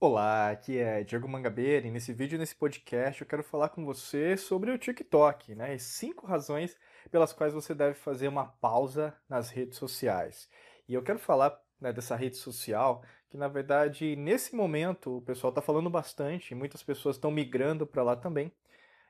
Olá, aqui é Diego Mangabeira e nesse vídeo, nesse podcast, eu quero falar com você sobre o TikTok, né? E cinco razões pelas quais você deve fazer uma pausa nas redes sociais. E eu quero falar né, dessa rede social que, na verdade, nesse momento o pessoal está falando bastante, muitas pessoas estão migrando para lá também.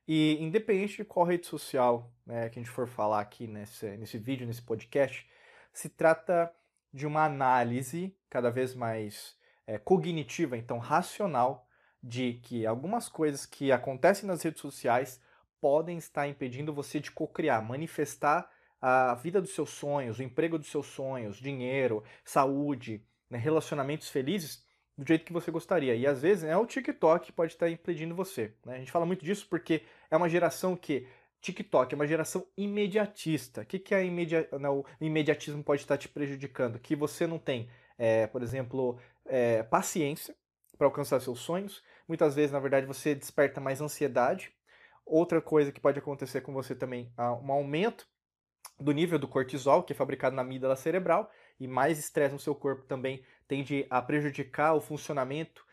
E independente de qual rede social né, que a gente for falar aqui nesse, nesse vídeo, nesse podcast, se trata de uma análise cada vez mais é, cognitiva, então racional, de que algumas coisas que acontecem nas redes sociais podem estar impedindo você de co-criar, manifestar a vida dos seus sonhos, o emprego dos seus sonhos, dinheiro, saúde, né, relacionamentos felizes do jeito que você gostaria. E às vezes é o TikTok que pode estar impedindo você. Né? A gente fala muito disso porque é uma geração que. TikTok é uma geração imediatista. O que, que é imedi... Não, o imediatismo pode estar te prejudicando? Que você não tem, é, por exemplo, é, paciência para alcançar seus sonhos. Muitas vezes, na verdade, você desperta mais ansiedade. Outra coisa que pode acontecer com você também é um aumento do nível do cortisol, que é fabricado na amígdala cerebral, e mais estresse no seu corpo também tende a prejudicar o funcionamento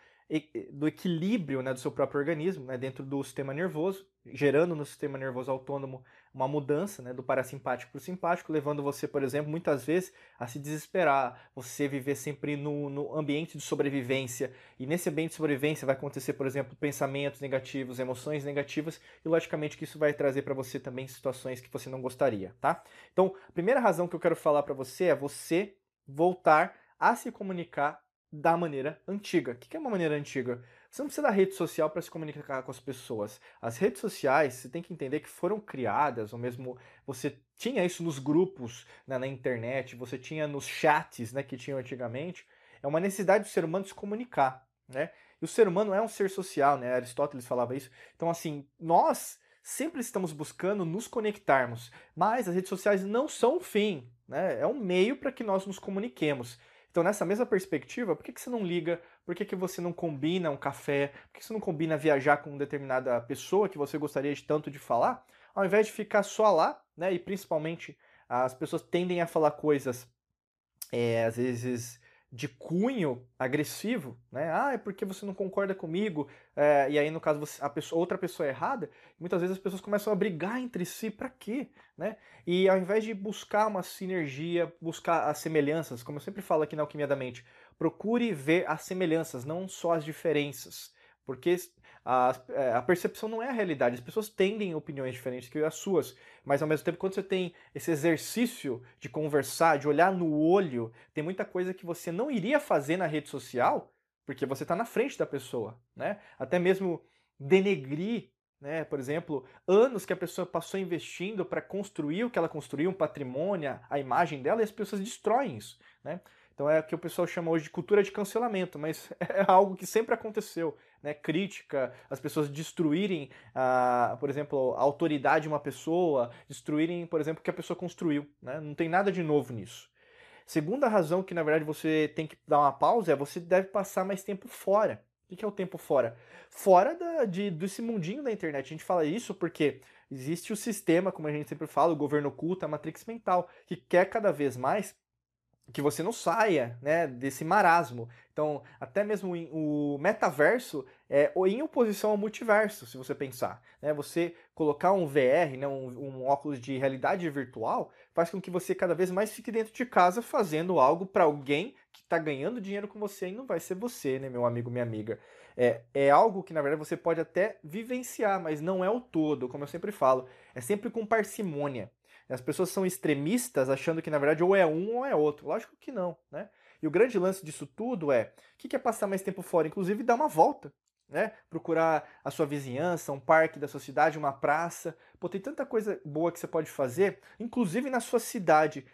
do equilíbrio né, do seu próprio organismo né, dentro do sistema nervoso, gerando no sistema nervoso autônomo uma mudança né, do parasimpático para o simpático, levando você, por exemplo, muitas vezes a se desesperar, você viver sempre no, no ambiente de sobrevivência, e nesse ambiente de sobrevivência vai acontecer, por exemplo, pensamentos negativos, emoções negativas, e logicamente que isso vai trazer para você também situações que você não gostaria, tá? Então, a primeira razão que eu quero falar para você é você voltar a se comunicar da maneira antiga. O que é uma maneira antiga? Você não precisa da rede social para se comunicar com as pessoas. As redes sociais, você tem que entender que foram criadas, ou mesmo você tinha isso nos grupos né, na internet, você tinha nos chats né, que tinham antigamente. É uma necessidade do ser humano se comunicar. Né? E o ser humano é um ser social, né? Aristóteles falava isso. Então, assim, nós sempre estamos buscando nos conectarmos, mas as redes sociais não são o fim, né? É um meio para que nós nos comuniquemos. Então, nessa mesma perspectiva, por que, que você não liga? Por que, que você não combina um café? Por que você não combina viajar com determinada pessoa que você gostaria de tanto de falar? Ao invés de ficar só lá, né? E principalmente as pessoas tendem a falar coisas, é, às vezes, de cunho agressivo, né? Ah, é porque você não concorda comigo, é, e aí no caso você, a pessoa, outra pessoa é errada, muitas vezes as pessoas começam a brigar entre si, para quê? Né? E ao invés de buscar uma sinergia, buscar as semelhanças, como eu sempre falo aqui na Alquimia da Mente, procure ver as semelhanças, não só as diferenças. Porque a, é, a, percepção não é a realidade. As pessoas tendem opiniões diferentes que as suas, mas ao mesmo tempo, quando você tem esse exercício de conversar, de olhar no olho, tem muita coisa que você não iria fazer na rede social, porque você está na frente da pessoa, né? Até mesmo denegrir, né? Por exemplo, anos que a pessoa passou investindo para construir o que ela construiu, um patrimônio, a imagem dela, e as pessoas destroem isso, né? Então é o que o pessoal chama hoje de cultura de cancelamento, mas é algo que sempre aconteceu. Né? Crítica, as pessoas destruírem, a, por exemplo, a autoridade de uma pessoa, destruírem, por exemplo, o que a pessoa construiu. Né? Não tem nada de novo nisso. Segunda razão que, na verdade, você tem que dar uma pausa é você deve passar mais tempo fora. O que é o tempo fora? Fora da, de, desse mundinho da internet. A gente fala isso porque existe o sistema, como a gente sempre fala, o governo oculto, a matrix mental, que quer cada vez mais que você não saia né, desse marasmo. Então, até mesmo o metaverso é em oposição ao multiverso, se você pensar. Né? Você colocar um VR, né, um, um óculos de realidade virtual, faz com que você cada vez mais fique dentro de casa fazendo algo para alguém que está ganhando dinheiro com você e não vai ser você, né, meu amigo, minha amiga. É, é algo que, na verdade, você pode até vivenciar, mas não é o todo, como eu sempre falo. É sempre com parcimônia. As pessoas são extremistas achando que, na verdade, ou é um ou é outro. Lógico que não, né? E o grande lance disso tudo é, o que é passar mais tempo fora? Inclusive, dar uma volta, né? Procurar a sua vizinhança, um parque da sua cidade, uma praça. Pô, tem tanta coisa boa que você pode fazer, inclusive na sua cidade.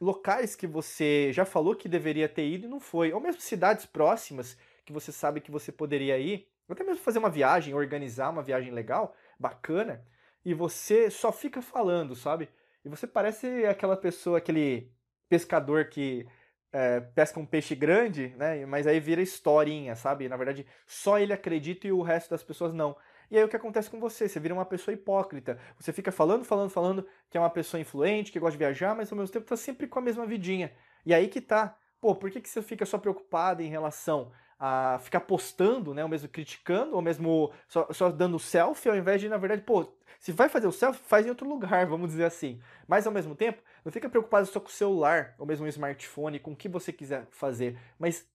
Locais que você já falou que deveria ter ido e não foi. Ou mesmo cidades próximas que você sabe que você poderia ir. Até mesmo fazer uma viagem, organizar uma viagem legal, bacana. E você só fica falando, sabe? E você parece aquela pessoa, aquele pescador que é, pesca um peixe grande, né? Mas aí vira historinha, sabe? Na verdade, só ele acredita e o resto das pessoas não. E aí o que acontece com você? Você vira uma pessoa hipócrita. Você fica falando, falando, falando que é uma pessoa influente, que gosta de viajar, mas ao mesmo tempo tá sempre com a mesma vidinha. E aí que tá. Pô, por que, que você fica só preocupado em relação a ficar postando, né? Ou mesmo criticando, ou mesmo só, só dando selfie, ao invés de, na verdade, pô, se vai fazer o selfie, faz em outro lugar, vamos dizer assim. Mas ao mesmo tempo, não fica preocupado só com o celular, ou mesmo o smartphone, com o que você quiser fazer, mas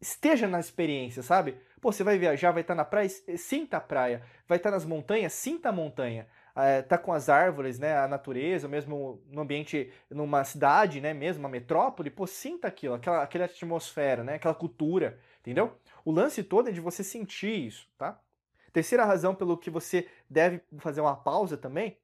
esteja na experiência, sabe? Pô, você vai viajar, vai estar na praia, sinta a praia. Vai estar nas montanhas, sinta a montanha. É, tá com as árvores, né, a natureza, mesmo no ambiente, numa cidade, né, mesmo uma metrópole, pô, sinta aquilo, aquela, aquela atmosfera, né, aquela cultura, entendeu? O lance todo é de você sentir isso, tá? Terceira razão pelo que você deve fazer uma pausa também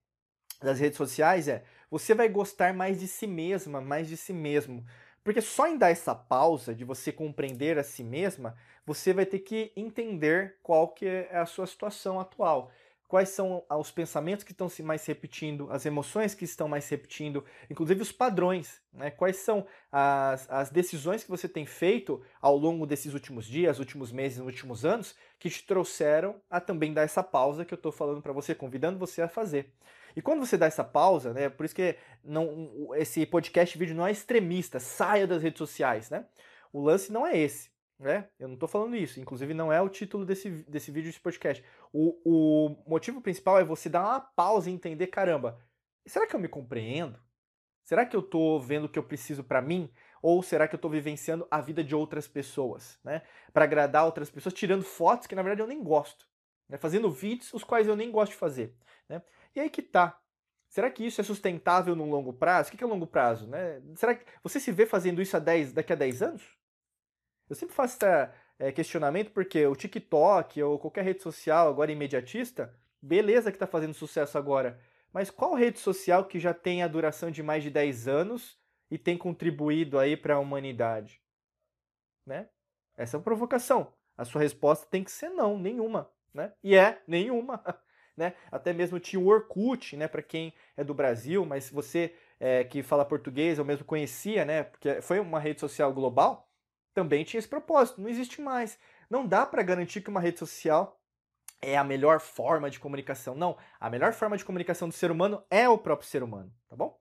das redes sociais é você vai gostar mais de si mesma, mais de si mesmo. Porque só em dar essa pausa de você compreender a si mesma, você vai ter que entender qual que é a sua situação atual. Quais são os pensamentos que estão se mais repetindo, as emoções que estão mais repetindo, inclusive os padrões. Né? Quais são as, as decisões que você tem feito ao longo desses últimos dias, últimos meses, últimos anos, que te trouxeram a também dar essa pausa que eu estou falando para você, convidando você a fazer. E quando você dá essa pausa, né, por isso que não, esse podcast vídeo não é extremista, saia das redes sociais, né? O lance não é esse, né? Eu não estou falando isso, inclusive não é o título desse, desse vídeo, desse podcast. O, o motivo principal é você dar uma pausa e entender, caramba, será que eu me compreendo? Será que eu estou vendo o que eu preciso para mim? Ou será que eu estou vivenciando a vida de outras pessoas, né? Para agradar outras pessoas, tirando fotos que na verdade eu nem gosto, né? fazendo vídeos os quais eu nem gosto de fazer, né? E aí que tá. Será que isso é sustentável no longo prazo? O que é longo prazo? Né? Será que você se vê fazendo isso a 10, daqui a 10 anos? Eu sempre faço esse é, questionamento porque o TikTok ou qualquer rede social agora imediatista, beleza que está fazendo sucesso agora, mas qual rede social que já tem a duração de mais de 10 anos e tem contribuído aí para a humanidade? Né? Essa é uma provocação. A sua resposta tem que ser não, nenhuma. Né? E é nenhuma. né? Até mesmo tinha o Orkut, né? Para quem é do Brasil, mas você é, que fala português, eu mesmo conhecia, né? Porque foi uma rede social global, também tinha esse propósito. Não existe mais. Não dá para garantir que uma rede social é a melhor forma de comunicação. Não, a melhor forma de comunicação do ser humano é o próprio ser humano, tá bom?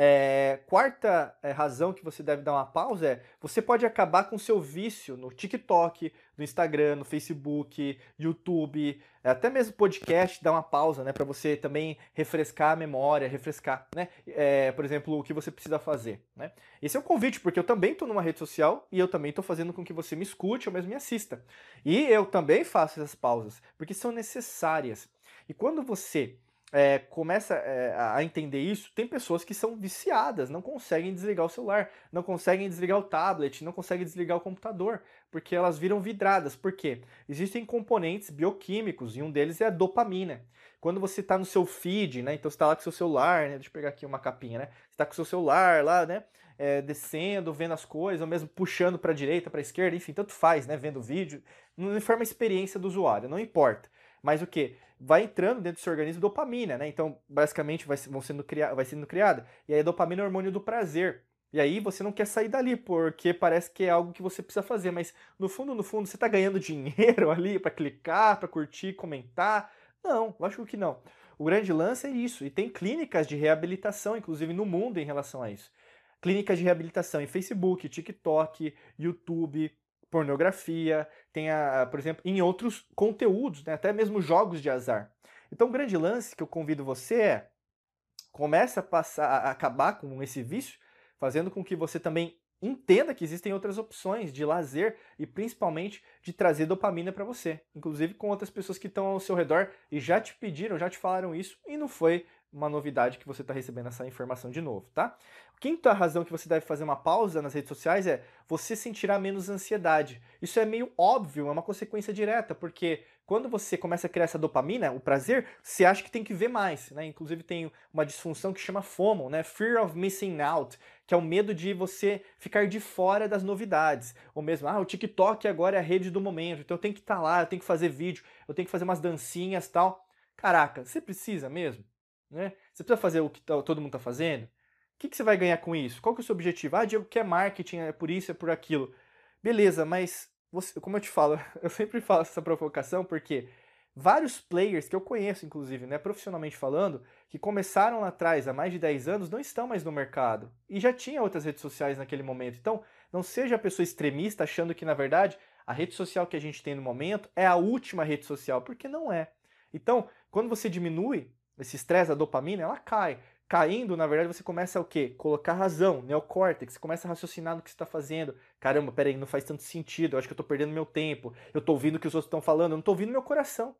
É, quarta é, razão que você deve dar uma pausa é você pode acabar com seu vício no TikTok, no Instagram, no Facebook, YouTube, até mesmo podcast, dar uma pausa, né, para você também refrescar a memória, refrescar, né, é, por exemplo, o que você precisa fazer, né. Esse é um convite porque eu também estou numa rede social e eu também estou fazendo com que você me escute ou mesmo me assista. E eu também faço essas pausas porque são necessárias. E quando você é, começa é, a entender isso, tem pessoas que são viciadas, não conseguem desligar o celular, não conseguem desligar o tablet, não conseguem desligar o computador, porque elas viram vidradas. Por quê? Existem componentes bioquímicos e um deles é a dopamina. Quando você está no seu feed, né? Então você está lá com o seu celular, né? Deixa eu pegar aqui uma capinha, né? Você está com o seu celular lá, né? É, descendo, vendo as coisas, ou mesmo puxando para a direita, para a esquerda, enfim, tanto faz, né? Vendo vídeo. Não informa a experiência do usuário, não importa. Mas o que? Vai entrando dentro do seu organismo dopamina, né? Então, basicamente, vai, vão sendo criado, vai sendo criada. E aí, a dopamina é o hormônio do prazer. E aí você não quer sair dali, porque parece que é algo que você precisa fazer, mas no fundo, no fundo, você está ganhando dinheiro ali para clicar, para curtir, comentar. Não, lógico que não. O grande lance é isso, e tem clínicas de reabilitação, inclusive no mundo, em relação a isso. Clínicas de reabilitação em Facebook, TikTok, YouTube, pornografia, tem, a, por exemplo, em outros conteúdos, né? até mesmo jogos de azar. Então, o grande lance que eu convido você é comece a passar a acabar com esse vício, fazendo com que você também entenda que existem outras opções de lazer e principalmente de trazer dopamina para você, inclusive com outras pessoas que estão ao seu redor e já te pediram, já te falaram isso e não foi uma novidade que você está recebendo essa informação de novo, tá? Quinta razão que você deve fazer uma pausa nas redes sociais é você sentirá menos ansiedade. Isso é meio óbvio, é uma consequência direta, porque quando você começa a criar essa dopamina, o prazer, você acha que tem que ver mais, né? Inclusive tem uma disfunção que chama FOMO, né? Fear of Missing Out, que é o medo de você ficar de fora das novidades. Ou mesmo, ah, o TikTok agora é a rede do momento, então eu tenho que estar tá lá, eu tenho que fazer vídeo, eu tenho que fazer umas dancinhas tal. Caraca, você precisa mesmo? Né? Você precisa fazer o que tá, todo mundo está fazendo? O que, que, você vai ganhar com isso? Qual que é o seu objetivo? Ah, Diego, que é marketing, é por isso, é por aquilo. Beleza, mas você, como eu te falo, eu sempre faço essa provocação porque vários players que eu conheço, inclusive, né, profissionalmente falando, que começaram lá atrás há mais de 10 anos, não estão mais no mercado. E já tinha outras redes sociais naquele momento. Então, não seja a pessoa extremista achando que, na verdade, a rede social que a gente tem no momento é a última rede social, porque não é. Então, quando você diminui esse estresse, a dopamina, ela cai. Caindo, na verdade, você começa a o quê? Colocar razão, neocórtex, você começa a raciocinar no que você está fazendo. Caramba, peraí, não faz tanto sentido, eu acho que eu estou perdendo meu tempo, eu estou ouvindo o que os outros estão falando, eu não estou ouvindo meu coração.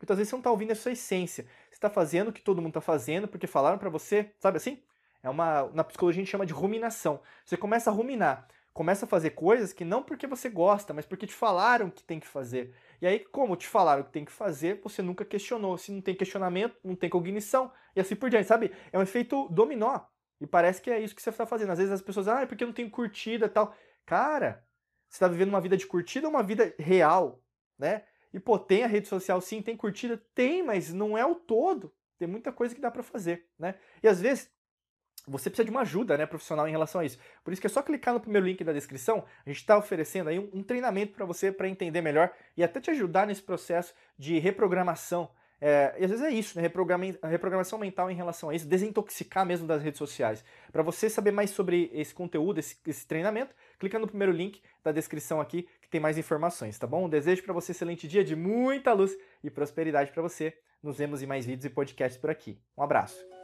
Muitas vezes você não está ouvindo a sua essência. Você está fazendo o que todo mundo está fazendo porque falaram para você, sabe assim? É uma, na psicologia a gente chama de ruminação. Você começa a ruminar, começa a fazer coisas que não porque você gosta, mas porque te falaram que tem que fazer. E aí, como te falaram que tem que fazer, você nunca questionou. Se não tem questionamento, não tem cognição, e assim por diante, sabe? É um efeito dominó. E parece que é isso que você está fazendo. Às vezes as pessoas, ah, é porque eu não tenho curtida e tal. Cara, você está vivendo uma vida de curtida ou uma vida real, né? E, pô, tem a rede social sim, tem curtida? Tem, mas não é o todo. Tem muita coisa que dá para fazer, né? E às vezes você precisa de uma ajuda né, profissional em relação a isso. Por isso que é só clicar no primeiro link da descrição, a gente está oferecendo aí um, um treinamento para você para entender melhor e até te ajudar nesse processo de reprogramação. É, e às vezes é isso, né? reprogramação mental em relação a isso, desintoxicar mesmo das redes sociais. Para você saber mais sobre esse conteúdo, esse, esse treinamento, clica no primeiro link da descrição aqui que tem mais informações, tá bom? Um desejo para você um excelente dia de muita luz e prosperidade para você. Nos vemos em mais vídeos e podcasts por aqui. Um abraço.